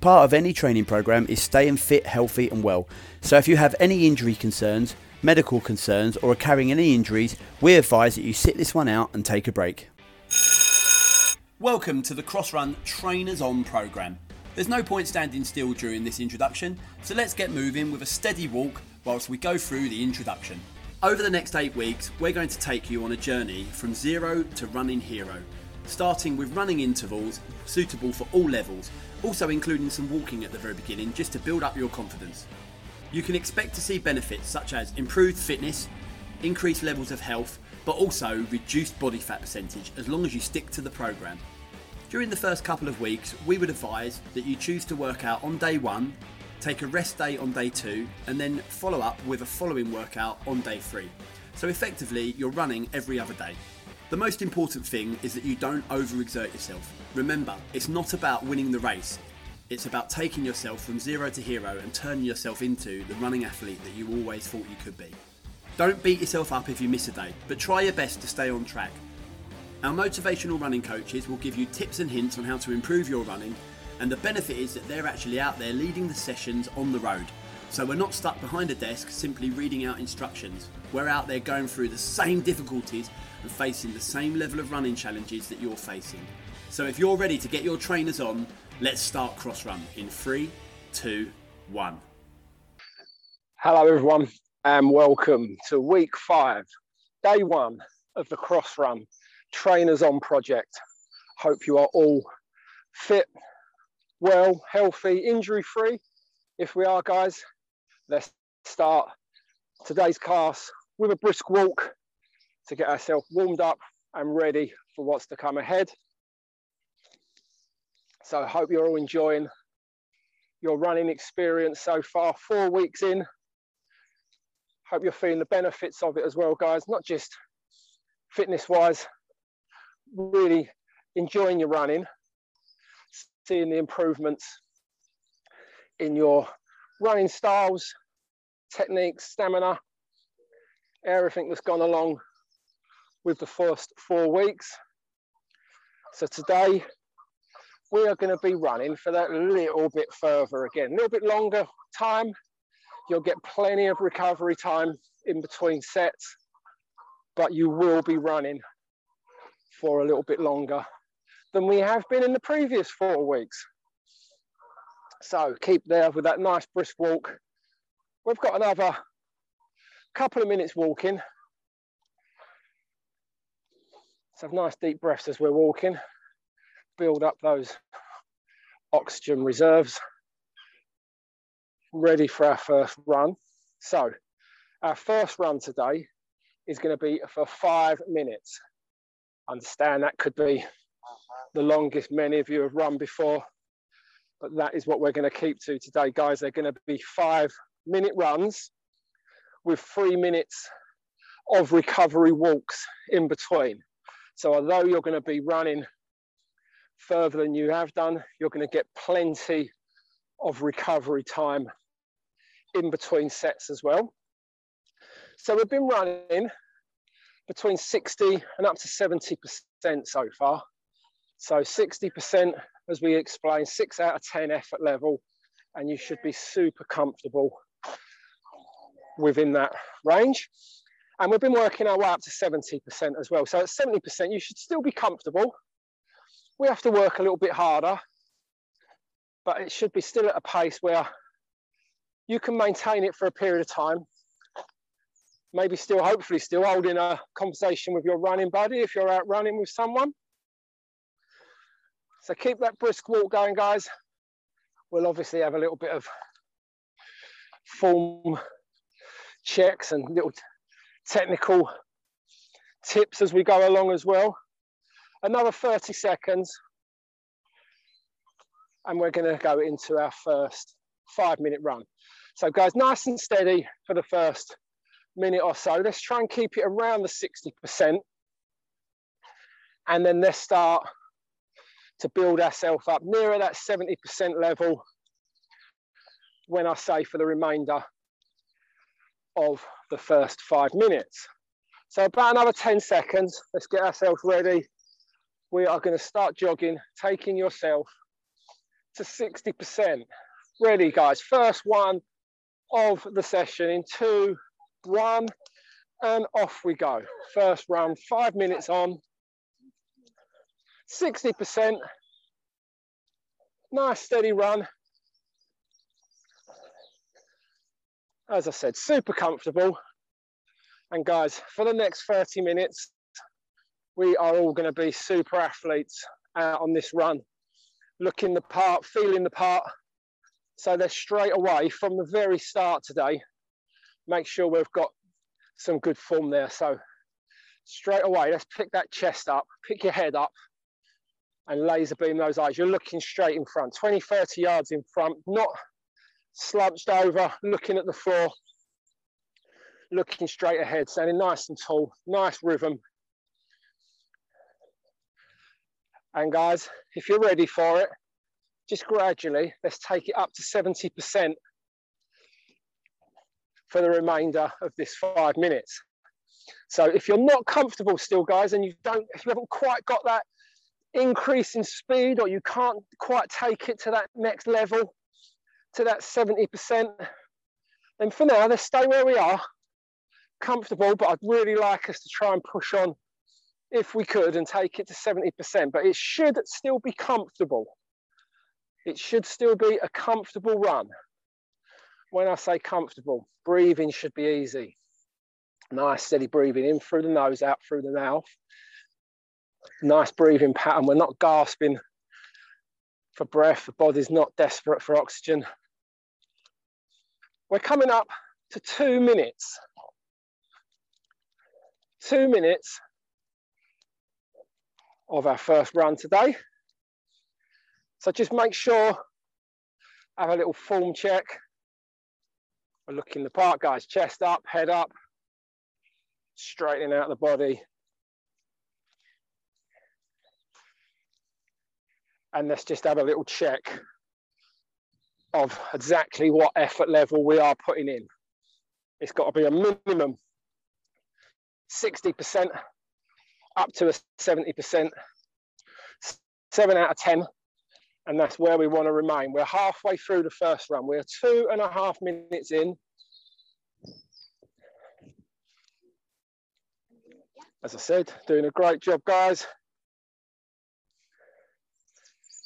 Part of any training program is staying fit, healthy, and well. So if you have any injury concerns, medical concerns, or are carrying any injuries, we advise that you sit this one out and take a break. Welcome to the Crossrun Trainers On program. There's no point standing still during this introduction, so let's get moving with a steady walk whilst we go through the introduction. Over the next eight weeks, we're going to take you on a journey from zero to running hero, starting with running intervals suitable for all levels, also including some walking at the very beginning just to build up your confidence. You can expect to see benefits such as improved fitness, increased levels of health, but also reduced body fat percentage as long as you stick to the program. During the first couple of weeks, we would advise that you choose to work out on day one, take a rest day on day two, and then follow up with a following workout on day three. So effectively, you're running every other day. The most important thing is that you don't overexert yourself. Remember, it's not about winning the race, it's about taking yourself from zero to hero and turning yourself into the running athlete that you always thought you could be. Don't beat yourself up if you miss a day, but try your best to stay on track our motivational running coaches will give you tips and hints on how to improve your running, and the benefit is that they're actually out there leading the sessions on the road. So we're not stuck behind a desk simply reading out instructions. We're out there going through the same difficulties and facing the same level of running challenges that you're facing. So if you're ready to get your trainers on, let's start cross run in three, two, one. Hello, everyone, and welcome to week five, day one of the cross run trainers on project. Hope you are all fit, well, healthy, injury free. If we are, guys, let's start today's class with a brisk walk to get ourselves warmed up and ready for what's to come ahead. So I hope you're all enjoying your running experience so far, four weeks in. Hope you're feeling the benefits of it as well, guys, not just fitness wise, really enjoying your running, seeing the improvements in your running styles, techniques, stamina, everything that's gone along with the first four weeks. So today we are going to be running for that little bit further again, a little bit longer time. You'll get plenty of recovery time in between sets, but you will be running for a little bit longer than we have been in the previous four weeks. So keep there with that nice brisk walk. We've got another couple of minutes walking. Let's have nice deep breaths as we're walking. Build up those oxygen reserves. Ready for our first run. So our first run today is going to be for five minutes understand that could be the longest many of you have run before, but that is what we're going to keep to today, guys. They're going to be five minute runs with three minutes of recovery walks in between. So, although you're going to be running further than you have done, you're going to get plenty of recovery time in between sets as well. So, we've been running between 60 and up to 70% so far. So 60%, as we explained, six out of 10 effort level, and you should be super comfortable within that range. And we've been working our way up to 70% as well. So at 70%, you should still be comfortable. We have to work a little bit harder, but it should be still at a pace where you can maintain it for a period of time maybe still, hopefully, still holding a conversation with your running buddy if you're out running with someone. So keep that brisk walk going, guys. We'll obviously have a little bit of form checks and little technical tips as we go along as well. Another 30 seconds, and we're going to go into our first five minute run. So, guys, nice and steady for the first minute or so. Let's try and keep it around the 60%. And then let's start to build ourselves up nearer that 70% level when I say for the remainder of the first five minutes. So about another 10 seconds, let's get ourselves ready. We are gonna start jogging, taking yourself to 60%. Ready, guys. First one of the session in two, one, and off we go. First round, five minutes on, 60%. Nice steady run. As I said, super comfortable. And guys, for the next 30 minutes, we are all going to be super athletes out on this run, looking the part, feeling the part. So they're straight away from the very start today, make sure we've got some good form there. So straight away, let's pick that chest up, pick your head up and laser beam those eyes. You're looking straight in front, 20, 30 yards in front, not slumped over, looking at the floor, looking straight ahead, standing nice and tall, nice rhythm. And guys, if you're ready for it, just gradually, let's take it up to 70% for the remainder of this five minutes. So if you're not comfortable still, guys, and you don't, if you haven't quite got that increase in speed or you can't quite take it to that next level, to that 70%, then for now, let's stay where we are, comfortable, but I'd really like us to try and push on if we could and take it to 70%, but it should still be comfortable. It should still be a comfortable run. When I say comfortable, breathing should be easy. Nice steady breathing in through the nose, out through the mouth. Nice breathing pattern. We're not gasping for breath. The body's not desperate for oxygen. We're coming up to two minutes. Two minutes of our first run today. So just make sure, have a little form check. We're looking the part, guys. Chest up, head up, straightening out the body. And let's just have a little check of exactly what effort level we are putting in. It's got to be a minimum 60% up to a 70%, seven out of 10. And that's where we want to remain. We're halfway through the first run. We're two and a half minutes in. As I said, doing a great job, guys.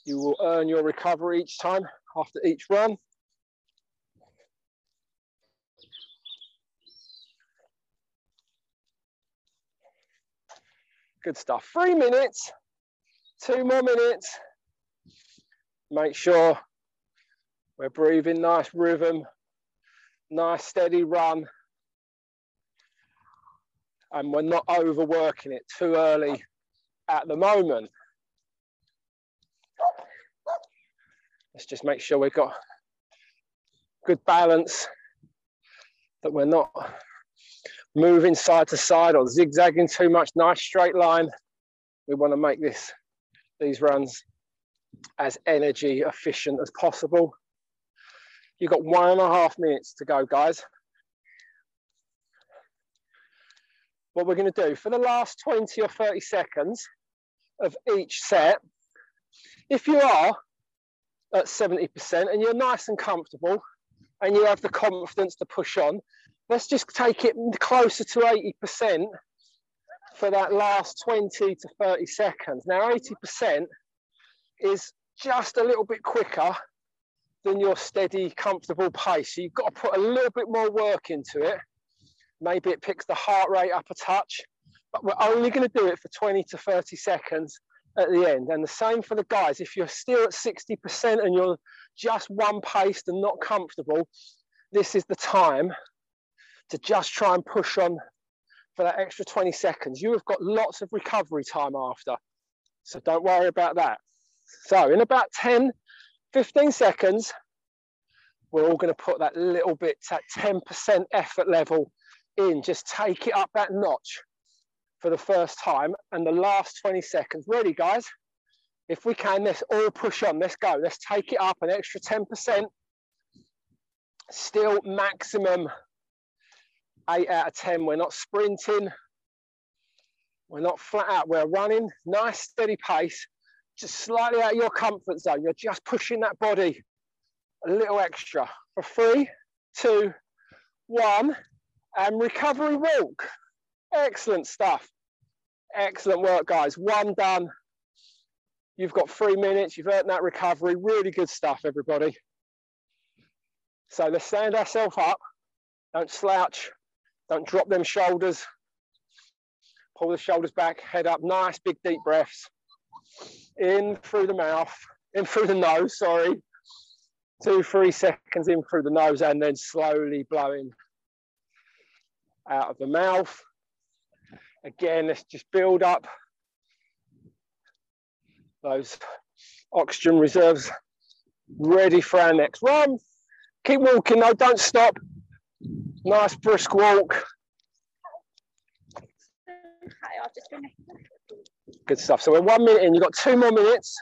You will earn your recovery each time after each run. Good stuff. Three minutes, two more minutes. Make sure we're breathing nice rhythm, nice steady run. And we're not overworking it too early at the moment. Let's just make sure we've got good balance, that we're not moving side to side or zigzagging too much. Nice straight line. We want to make this these runs as energy efficient as possible. You've got one and a half minutes to go, guys. What we're going to do for the last 20 or 30 seconds of each set, if you are at 70% and you're nice and comfortable and you have the confidence to push on, let's just take it closer to 80% for that last 20 to 30 seconds. Now, 80% is just a little bit quicker than your steady, comfortable pace. So you've got to put a little bit more work into it. Maybe it picks the heart rate up a touch, but we're only going to do it for 20 to 30 seconds at the end. And the same for the guys. If you're still at 60% and you're just one paced and not comfortable, this is the time to just try and push on for that extra 20 seconds. You have got lots of recovery time after. So don't worry about that. So in about 10, 15 seconds, we're all going to put that little bit, that 10% effort level in. Just take it up that notch for the first time and the last 20 seconds. Ready, guys? If we can, let's all push on. Let's go. Let's take it up an extra 10%. Still maximum eight out of 10. We're not sprinting. We're not flat out. We're running, nice steady pace, just slightly out of your comfort zone. You're just pushing that body a little extra. For three, two, one, and recovery walk. Excellent stuff. Excellent work, guys. One done. You've got three minutes. You've earned that recovery. Really good stuff, everybody. So let's stand ourselves up. Don't slouch. Don't drop them shoulders. Pull the shoulders back, head up. Nice big deep breaths. In through the mouth, in through the nose, sorry. Two, three seconds in through the nose and then slowly blowing out of the mouth. Again, let's just build up those oxygen reserves ready for our next run. Keep walking though, don't stop. Nice brisk walk. Good stuff. So we're one minute in, you've got two more minutes,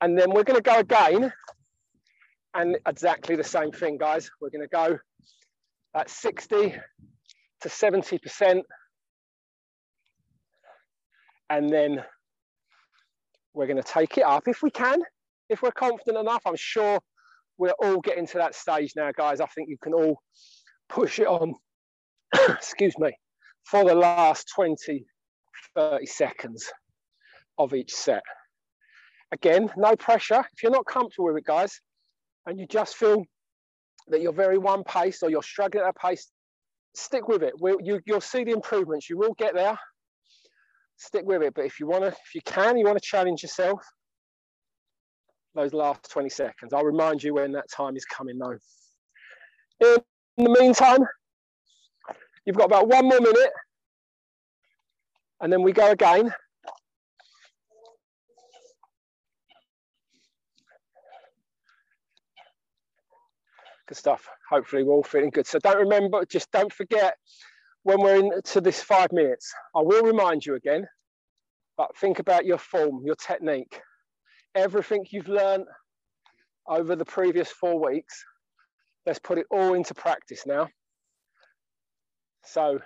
and then we're going to go again. And exactly the same thing, guys. We're going to go at 60 to 70%. And then we're going to take it up if we can. If we're confident enough, I'm sure we're all getting to that stage now, guys. I think you can all push it on, excuse me, for the last 20, 30 seconds of each set. Again, no pressure. If you're not comfortable with it, guys, and you just feel that you're very one pace or you're struggling at a pace, stick with it. We'll, you, you'll see the improvements. You will get there. Stick with it. But if you want to, if you can, you want to challenge yourself, those last 20 seconds. I'll remind you when that time is coming though. In the meantime, you've got about one more minute and then we go again. Good stuff. Hopefully we're all feeling good. So don't remember, just don't forget when we're into this five minutes, I will remind you again, but think about your form, your technique, everything you've learned over the previous four weeks. Let's put it all into practice now. So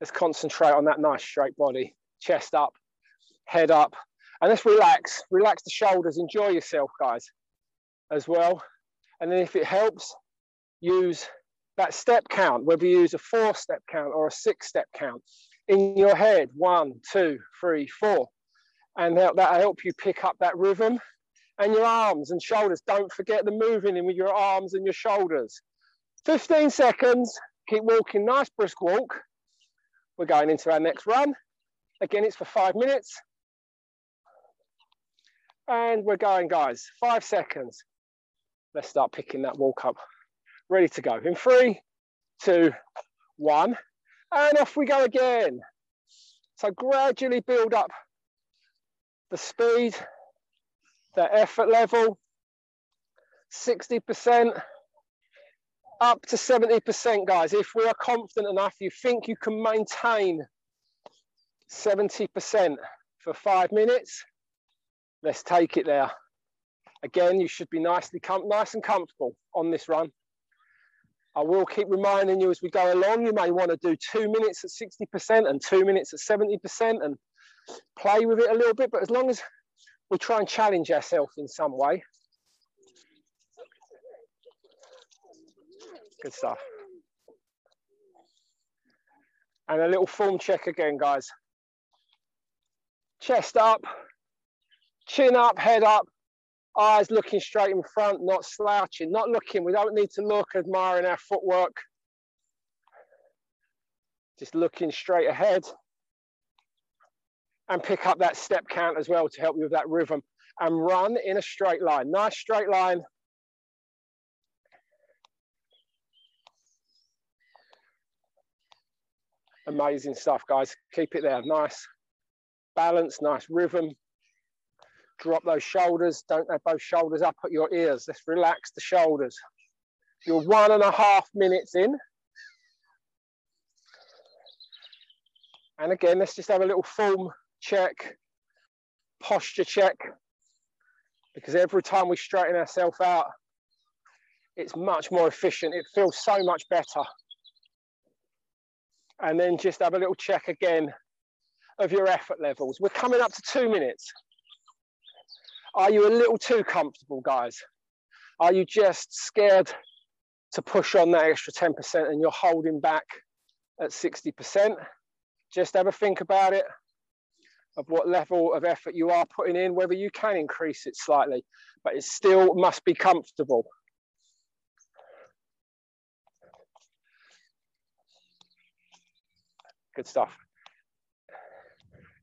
let's concentrate on that nice straight body, chest up, head up, and let's relax. Relax the shoulders, enjoy yourself, guys, as well. And then if it helps, use that step count, whether you use a four step count or a six step count in your head, one, two, three, four. And that'll help you pick up that rhythm and your arms and shoulders. Don't forget the moving in with your arms and your shoulders. 15 seconds, keep walking, nice brisk walk. We're going into our next run. Again, it's for five minutes. And we're going, guys, five seconds. Let's start picking that walk up. Ready to go. In three, two, one, and off we go again. So gradually build up the speed, the effort level, 60%, up to 70%, guys. If we are confident enough, you think you can maintain 70% for five minutes, let's take it there. Again, you should be nicely nice and comfortable on this run. I will keep reminding you as we go along, you may want to do two minutes at 60% and two minutes at 70% and play with it a little bit, but as long as we try and challenge ourselves in some way. Good stuff. And a little form check again, guys. Chest up, chin up, head up, eyes looking straight in front, not slouching, not looking. We don't need to look admiring our footwork. Just looking straight ahead and pick up that step count as well to help you with that rhythm and run in a straight line. Nice straight line. Amazing stuff, guys. Keep it there. Nice balance, nice rhythm. Drop those shoulders. Don't have both shoulders up at your ears. Let's relax the shoulders. You're one and a half minutes in. And again, let's just have a little form check, posture check, because every time we straighten ourselves out, it's much more efficient. It feels so much better. And then just have a little check again of your effort levels. We're coming up to two minutes. Are you a little too comfortable, guys? Are you just scared to push on that extra 10% and you're holding back at 60%? Just have a think about it of what level of effort you are putting in, whether you can increase it slightly, but it still must be comfortable. Good stuff.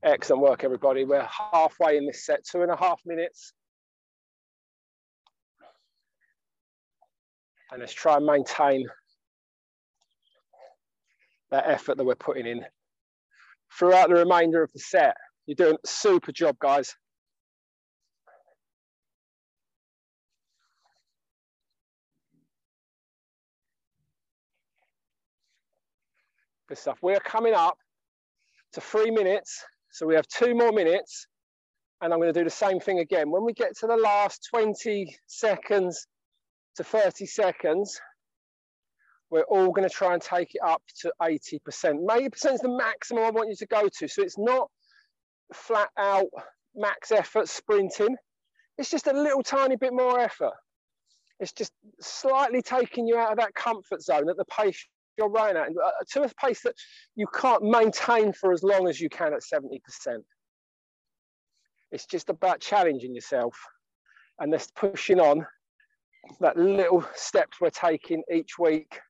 Excellent work, everybody. We're halfway in this set, two and a half minutes. And let's try and maintain that effort that we're putting in throughout the remainder of the set. You're doing a super job, guys. Good stuff. We're coming up to three minutes. So we have two more minutes and I'm going to do the same thing again. When we get to the last 20 seconds to 30 seconds, we're all going to try and take it up to 80%. 80% is the maximum I want you to go to. So it's not flat out max effort sprinting. It's just a little tiny bit more effort. It's just slightly taking you out of that comfort zone at the pace you're running at, uh, to a pace that you can't maintain for as long as you can at 70%. It's just about challenging yourself and this pushing on that little steps we're taking each week.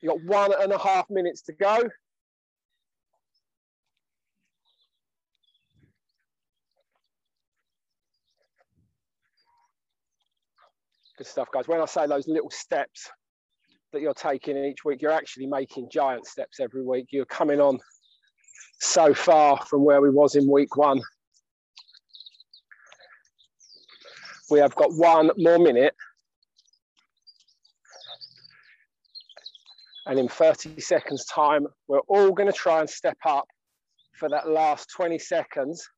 You've got one and a half minutes to go. Good stuff, guys. When I say those little steps that you're taking each week, you're actually making giant steps every week. You're coming on so far from where we was in week one. We have got one more minute. And in 30 seconds time, we're all gonna try and step up for that last 20 seconds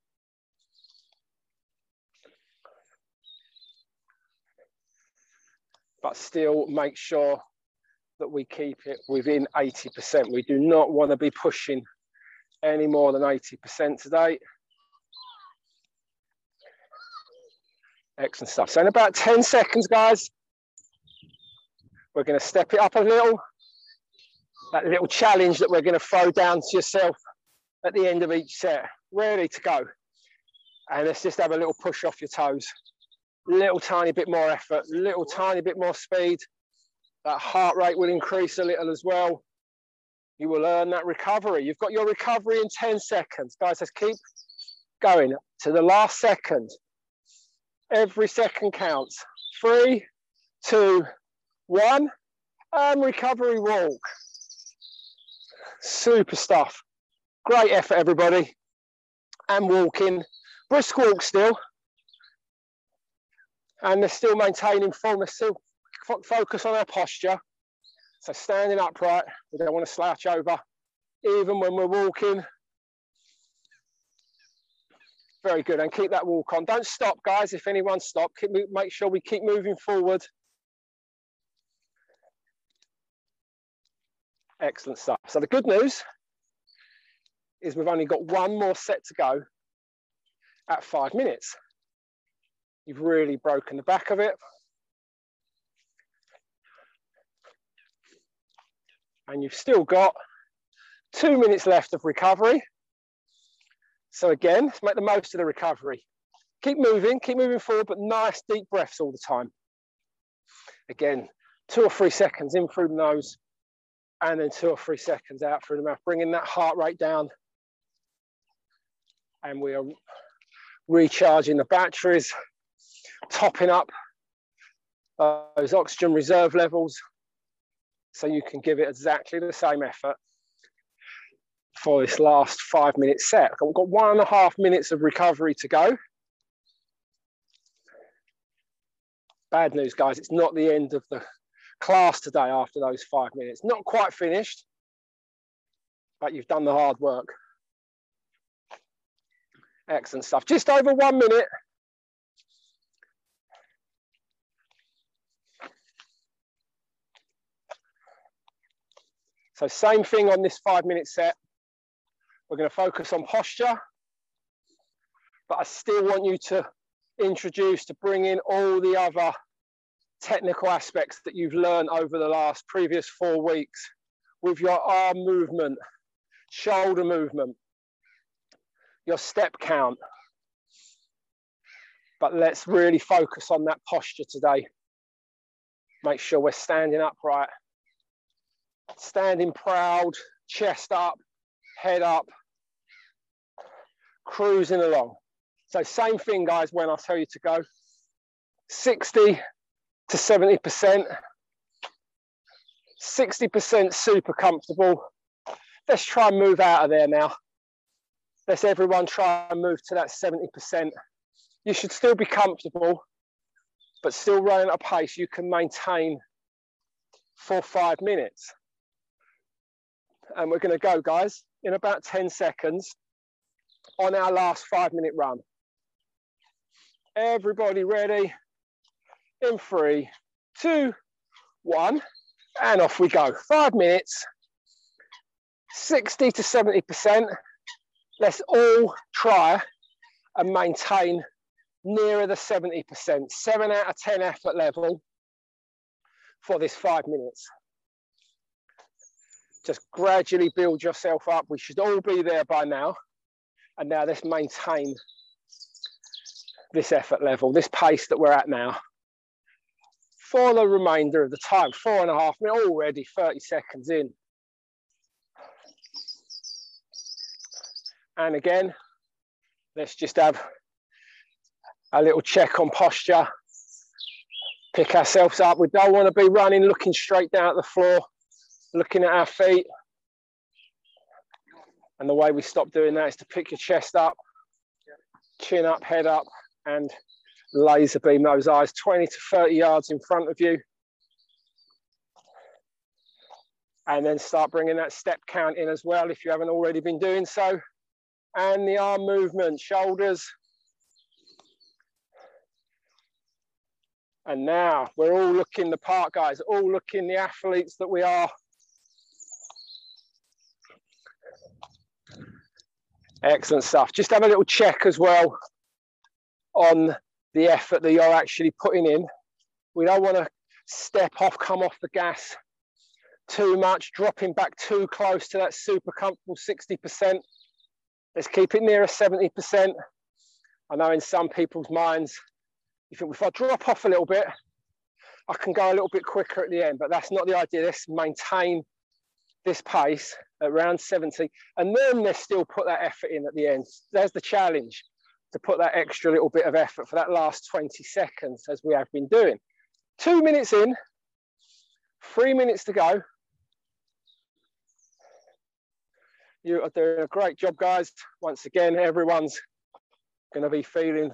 but still make sure that we keep it within 80%. We do not want to be pushing any more than 80% today. Excellent stuff. So in about 10 seconds, guys, we're going to step it up a little. That little challenge that we're going to throw down to yourself at the end of each set. Ready to go. And let's just have a little push off your toes little tiny bit more effort, little tiny bit more speed. That heart rate will increase a little as well. You will earn that recovery. You've got your recovery in 10 seconds. Guys, let's keep going to the last second. Every second counts. Three, two, one, and recovery walk. Super stuff. Great effort, everybody. And walking. Brisk walk still and they're still maintaining they're still focus on our posture. So standing upright, we don't want to slouch over, even when we're walking. Very good, and keep that walk on. Don't stop, guys. If anyone stop, keep, make sure we keep moving forward. Excellent stuff. So the good news is we've only got one more set to go at five minutes. You've really broken the back of it. And you've still got two minutes left of recovery. So again, make the most of the recovery. Keep moving, keep moving forward, but nice deep breaths all the time. Again, two or three seconds in through the nose, and then two or three seconds out through the mouth, bringing that heart rate down. And we are recharging the batteries topping up those oxygen reserve levels so you can give it exactly the same effort for this last five minute set. We've got one and a half minutes of recovery to go. Bad news, guys, it's not the end of the class today after those five minutes. Not quite finished, but you've done the hard work. Excellent stuff. Just over one minute. So same thing on this five minute set. We're going to focus on posture but I still want you to introduce, to bring in all the other technical aspects that you've learned over the last previous four weeks with your arm movement, shoulder movement, your step count. But let's really focus on that posture today. Make sure we're standing upright, standing proud, chest up, head up, cruising along. So same thing, guys, when I tell you to go. 60 to 70%. 60% super comfortable. Let's try and move out of there now. Let's everyone try and move to that 70%. You should still be comfortable, but still running at a pace you can maintain for five minutes. And we're gonna go, guys, in about 10 seconds on our last five minute run. Everybody ready? In three, two, one, and off we go. Five minutes, 60 to 70%. Let's all try and maintain nearer the 70%, seven out of 10 effort level for this five minutes. Just gradually build yourself up. We should all be there by now. And now let's maintain this effort level, this pace that we're at now for the remainder of the time. Four and a half minutes, already 30 seconds in. And again, let's just have a little check on posture. Pick ourselves up. We don't want to be running, looking straight down at the floor, looking at our feet. And the way we stop doing that is to pick your chest up, chin up, head up, and laser beam those eyes 20 to 30 yards in front of you. And then start bringing that step count in as well if you haven't already been doing so. And the arm movement, shoulders. And now we're all looking the part, guys, all looking the athletes that we are. Excellent stuff. Just have a little check as well on the effort that you're actually putting in. We don't want to step off, come off the gas too much, dropping back too close to that super comfortable 60%. Let's keep it near a 70%. I know in some people's minds, you think if I drop off a little bit, I can go a little bit quicker at the end, but that's not the idea. Let's maintain this pace at around 70, and then let's still put that effort in at the end. There's the challenge to put that extra little bit of effort for that last 20 seconds as we have been doing. Two minutes in, three minutes to go. You are doing a great job, guys. Once again, everyone's going to be feeling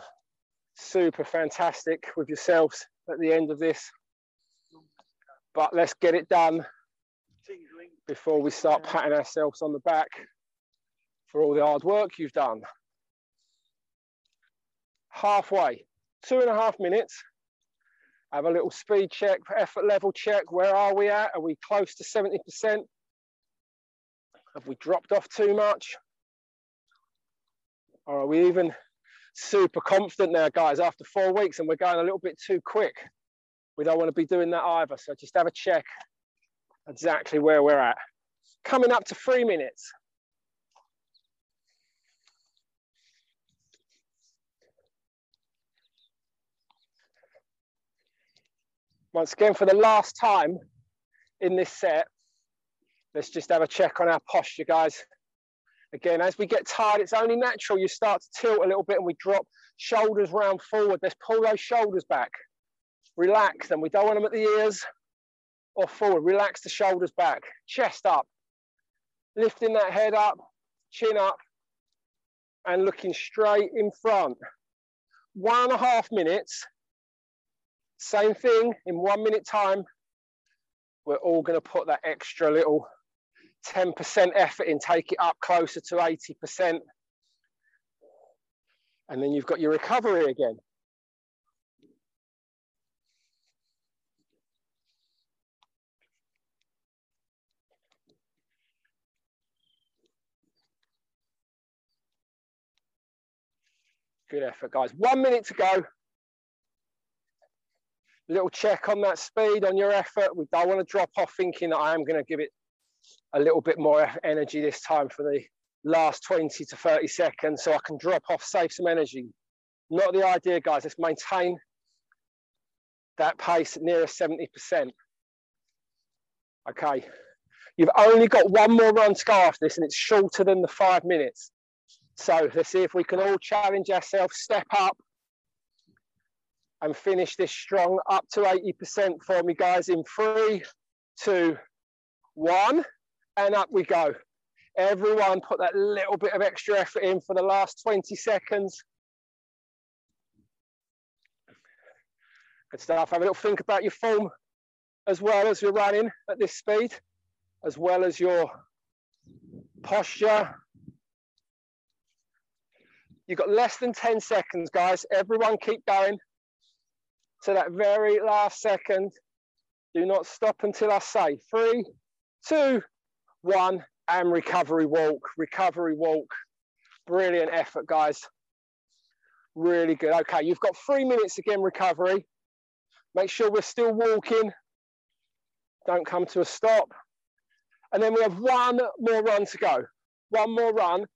super fantastic with yourselves at the end of this. But let's get it done before we start patting ourselves on the back for all the hard work you've done halfway, two and a half minutes. Have a little speed check, effort level check. Where are we at? Are we close to 70%? Have we dropped off too much? Or are we even super confident now, guys, after four weeks and we're going a little bit too quick? We don't want to be doing that either. So just have a check exactly where we're at. Coming up to three minutes. Once again, for the last time in this set, let's just have a check on our posture, guys. Again, as we get tired, it's only natural you start to tilt a little bit and we drop shoulders round forward. Let's pull those shoulders back. Relax them. We don't want them at the ears or forward. Relax the shoulders back. Chest up. Lifting that head up, chin up, and looking straight in front. One and a half minutes same thing in one minute time. We're all going to put that extra little 10% effort in, take it up closer to 80%. And then you've got your recovery again. Good effort, guys. One minute to go. A little check on that speed, on your effort. We don't want to drop off thinking that I am going to give it a little bit more energy this time for the last 20 to 30 seconds so I can drop off, save some energy. Not the idea, guys. Let's maintain that pace near 70%. Okay. You've only got one more run to go after this and it's shorter than the five minutes. So let's see if we can all challenge ourselves, step up and finish this strong up to 80% for me, guys, in three, two, one, and up we go. Everyone put that little bit of extra effort in for the last 20 seconds. Good stuff. Have a little think about your form as well as you're running at this speed, as well as your posture. You've got less than 10 seconds, guys. Everyone keep going to that very last second. Do not stop until I say three, two, one, and recovery walk, recovery walk. Brilliant effort, guys. Really good. Okay, you've got three minutes again, recovery. Make sure we're still walking. Don't come to a stop. And then we have one more run to go. One more run.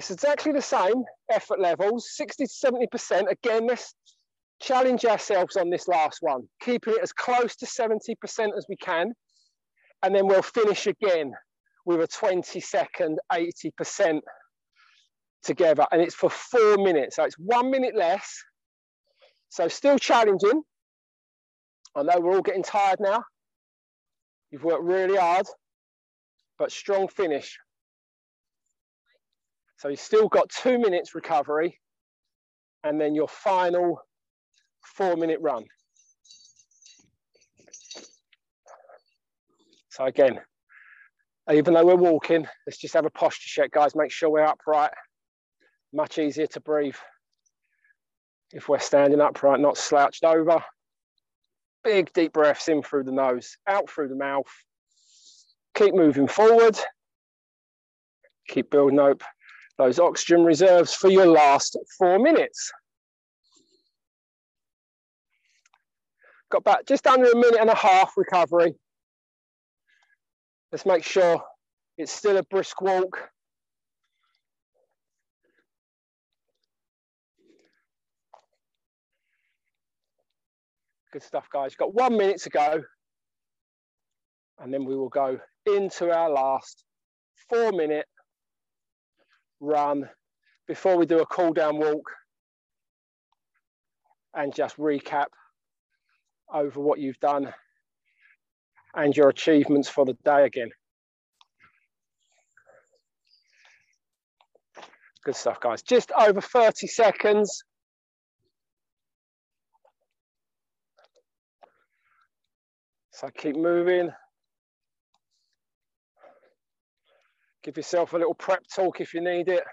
It's exactly the same effort levels, 60 to 70%. Again, let's challenge ourselves on this last one, keeping it as close to 70% as we can. And then we'll finish again with a 20 second, 80% together. And it's for four minutes. So it's one minute less. So still challenging, I know we're all getting tired now. You've worked really hard, but strong finish. So you've still got two minutes recovery and then your final four minute run. So again, even though we're walking, let's just have a posture check, guys. Make sure we're upright. Much easier to breathe if we're standing upright, not slouched over. Big deep breaths in through the nose, out through the mouth. Keep moving forward. Keep building up those oxygen reserves for your last four minutes. Got back just under a minute and a half recovery. Let's make sure it's still a brisk walk. Good stuff, guys. Got one minute to go. And then we will go into our last four minute run before we do a cool down walk and just recap over what you've done and your achievements for the day again. Good stuff, guys. Just over 30 seconds. So keep moving. Give yourself a little prep talk if you need it,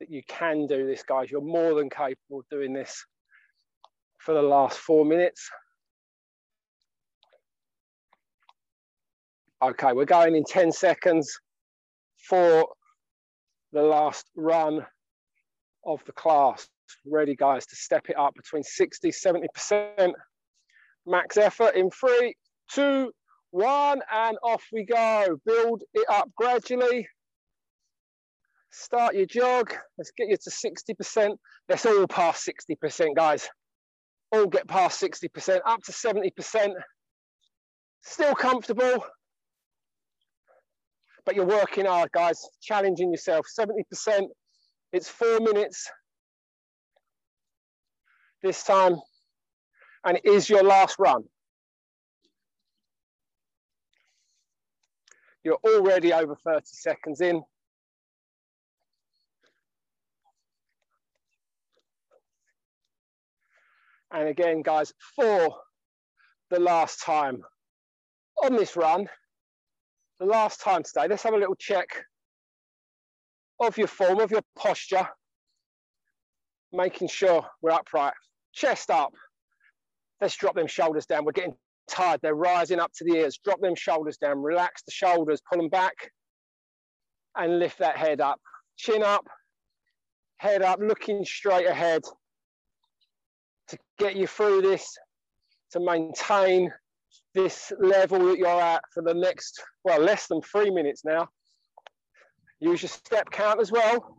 that you can do this, guys. You're more than capable of doing this for the last four minutes. Okay, we're going in 10 seconds for the last run of the class. Ready, guys, to step it up between 60, 70%. Max effort in three, two, one, and off we go. Build it up gradually. Start your jog. Let's get you to 60%. Let's all pass 60%, guys. All get past 60%, up to 70%. Still comfortable, but you're working hard, guys. Challenging yourself. 70%. It's four minutes this time, and it is your last run. You're already over 30 seconds in. And again, guys, for the last time on this run, the last time today, let's have a little check of your form, of your posture, making sure we're upright, chest up. Let's drop them shoulders down. We're getting tired. They're rising up to the ears. Drop them shoulders down. Relax the shoulders. Pull them back and lift that head up. Chin up, head up, looking straight ahead to get you through this, to maintain this level that you're at for the next, well, less than three minutes now. Use your step count as well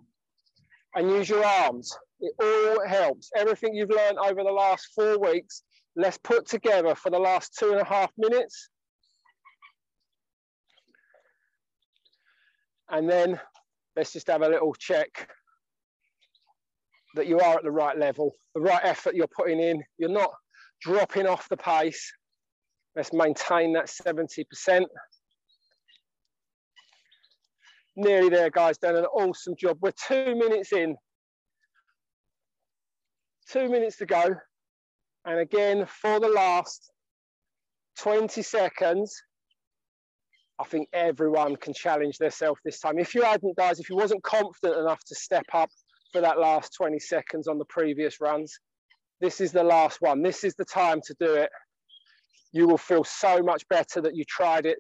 and use your arms. It all helps. Everything you've learned over the last four weeks, let's put together for the last two and a half minutes. And then let's just have a little check that you are at the right level, the right effort you're putting in. You're not dropping off the pace. Let's maintain that 70%. Nearly there, guys, done an awesome job. We're two minutes in. Two minutes to go. And again, for the last 20 seconds, I think everyone can challenge themselves this time. If you hadn't, guys, if you wasn't confident enough to step up for that last 20 seconds on the previous runs, this is the last one. This is the time to do it. You will feel so much better that you tried it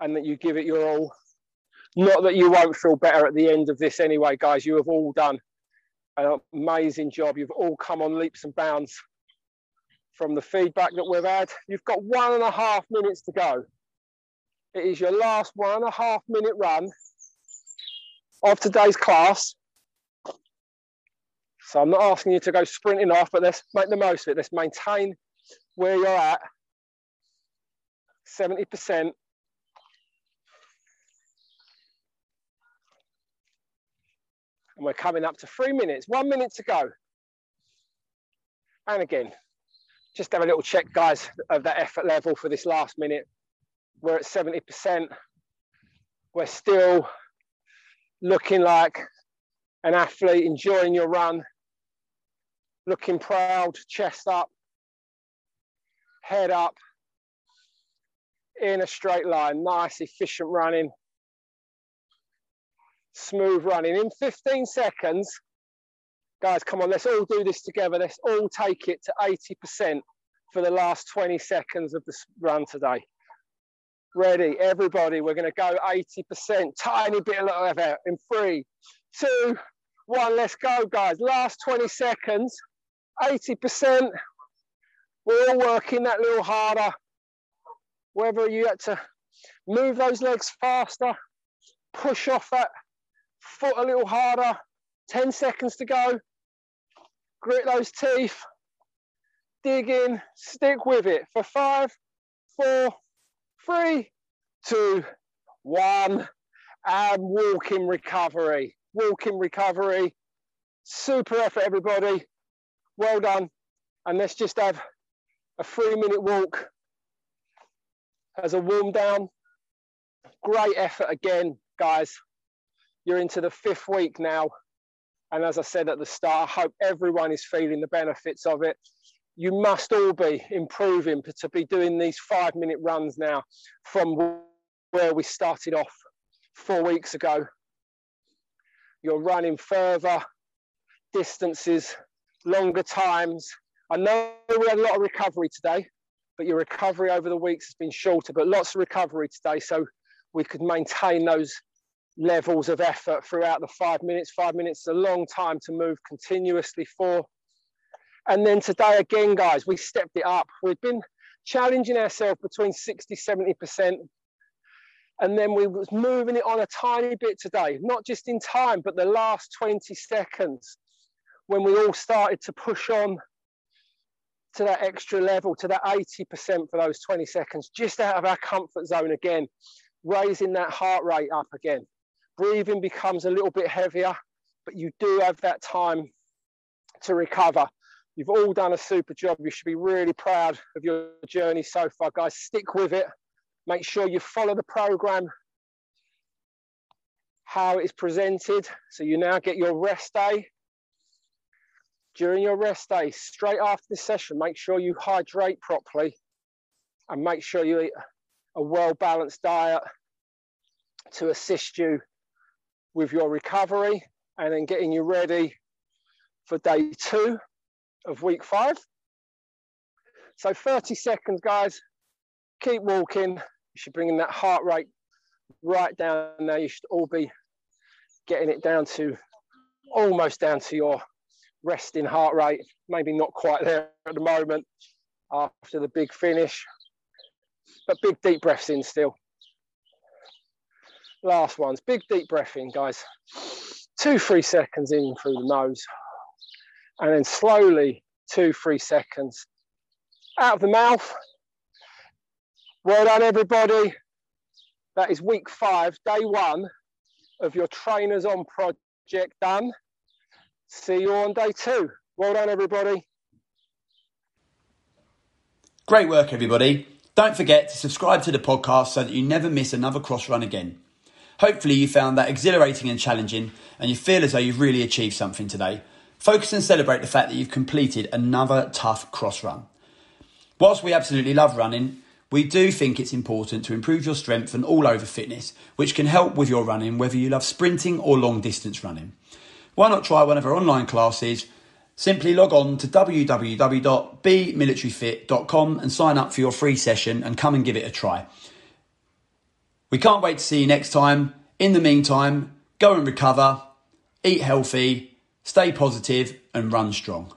and that you give it your all. Not that you won't feel better at the end of this anyway, guys. You have all done an amazing job. You've all come on leaps and bounds from the feedback that we've had. You've got one and a half minutes to go. It is your last one and a half minute run of today's class. So I'm not asking you to go sprinting off, but let's make the most of it. Let's maintain where you're at. 70%. And we're coming up to three minutes, one minute to go. And again, just have a little check, guys, of that effort level for this last minute. We're at 70%. We're still looking like an athlete, enjoying your run, looking proud, chest up, head up, in a straight line, nice, efficient running, smooth running. In 15 seconds, guys, come on, let's all do this together. Let's all take it to 80% for the last 20 seconds of this run today. Ready, everybody, we're gonna go 80%, tiny bit of effort in three, two, one, let's go, guys. Last 20 seconds, 80%. We're all working that little harder. Whether you had to move those legs faster, push off that foot a little harder, 10 seconds to go. Grit those teeth, dig in, stick with it for five, four, three, two, one, and walking recovery. Walking recovery. Super effort, everybody. Well done. And let's just have a three minute walk as a warm down. Great effort again, guys. You're into the fifth week now. And as I said at the start, I hope everyone is feeling the benefits of it you must all be improving to be doing these five minute runs now from where we started off four weeks ago. You're running further distances, longer times. I know we had a lot of recovery today, but your recovery over the weeks has been shorter, but lots of recovery today. So we could maintain those levels of effort throughout the five minutes. Five minutes is a long time to move continuously for. And then today again, guys, we stepped it up. We've been challenging ourselves between 60, 70%. And then we was moving it on a tiny bit today, not just in time, but the last 20 seconds when we all started to push on to that extra level, to that 80% for those 20 seconds, just out of our comfort zone again, raising that heart rate up again. Breathing becomes a little bit heavier, but you do have that time to recover. You've all done a super job. You should be really proud of your journey so far, guys. Stick with it. Make sure you follow the program, how it is presented. So you now get your rest day. During your rest day, straight after this session, make sure you hydrate properly and make sure you eat a well-balanced diet to assist you with your recovery and then getting you ready for day two of week five. So 30 seconds, guys. Keep walking. You should bring in that heart rate right down now. You should all be getting it down to almost down to your resting heart rate, maybe not quite there at the moment after the big finish, but big deep breaths in still. Last ones, big deep breath in, guys. Two, three seconds in through the nose, and then slowly two, three seconds out of the mouth. Well done, everybody. That is week five, day one of your Trainers On project done. See you on day two. Well done, everybody. Great work, everybody. Don't forget to subscribe to the podcast so that you never miss another cross run again. Hopefully, you found that exhilarating and challenging, and you feel as though you've really achieved something today. Focus and celebrate the fact that you've completed another tough cross run. Whilst we absolutely love running, we do think it's important to improve your strength and all over fitness, which can help with your running whether you love sprinting or long distance running. Why not try one of our online classes? Simply log on to www.bmilitaryfit.com and sign up for your free session and come and give it a try. We can't wait to see you next time. In the meantime, go and recover, eat healthy, stay positive, and run strong.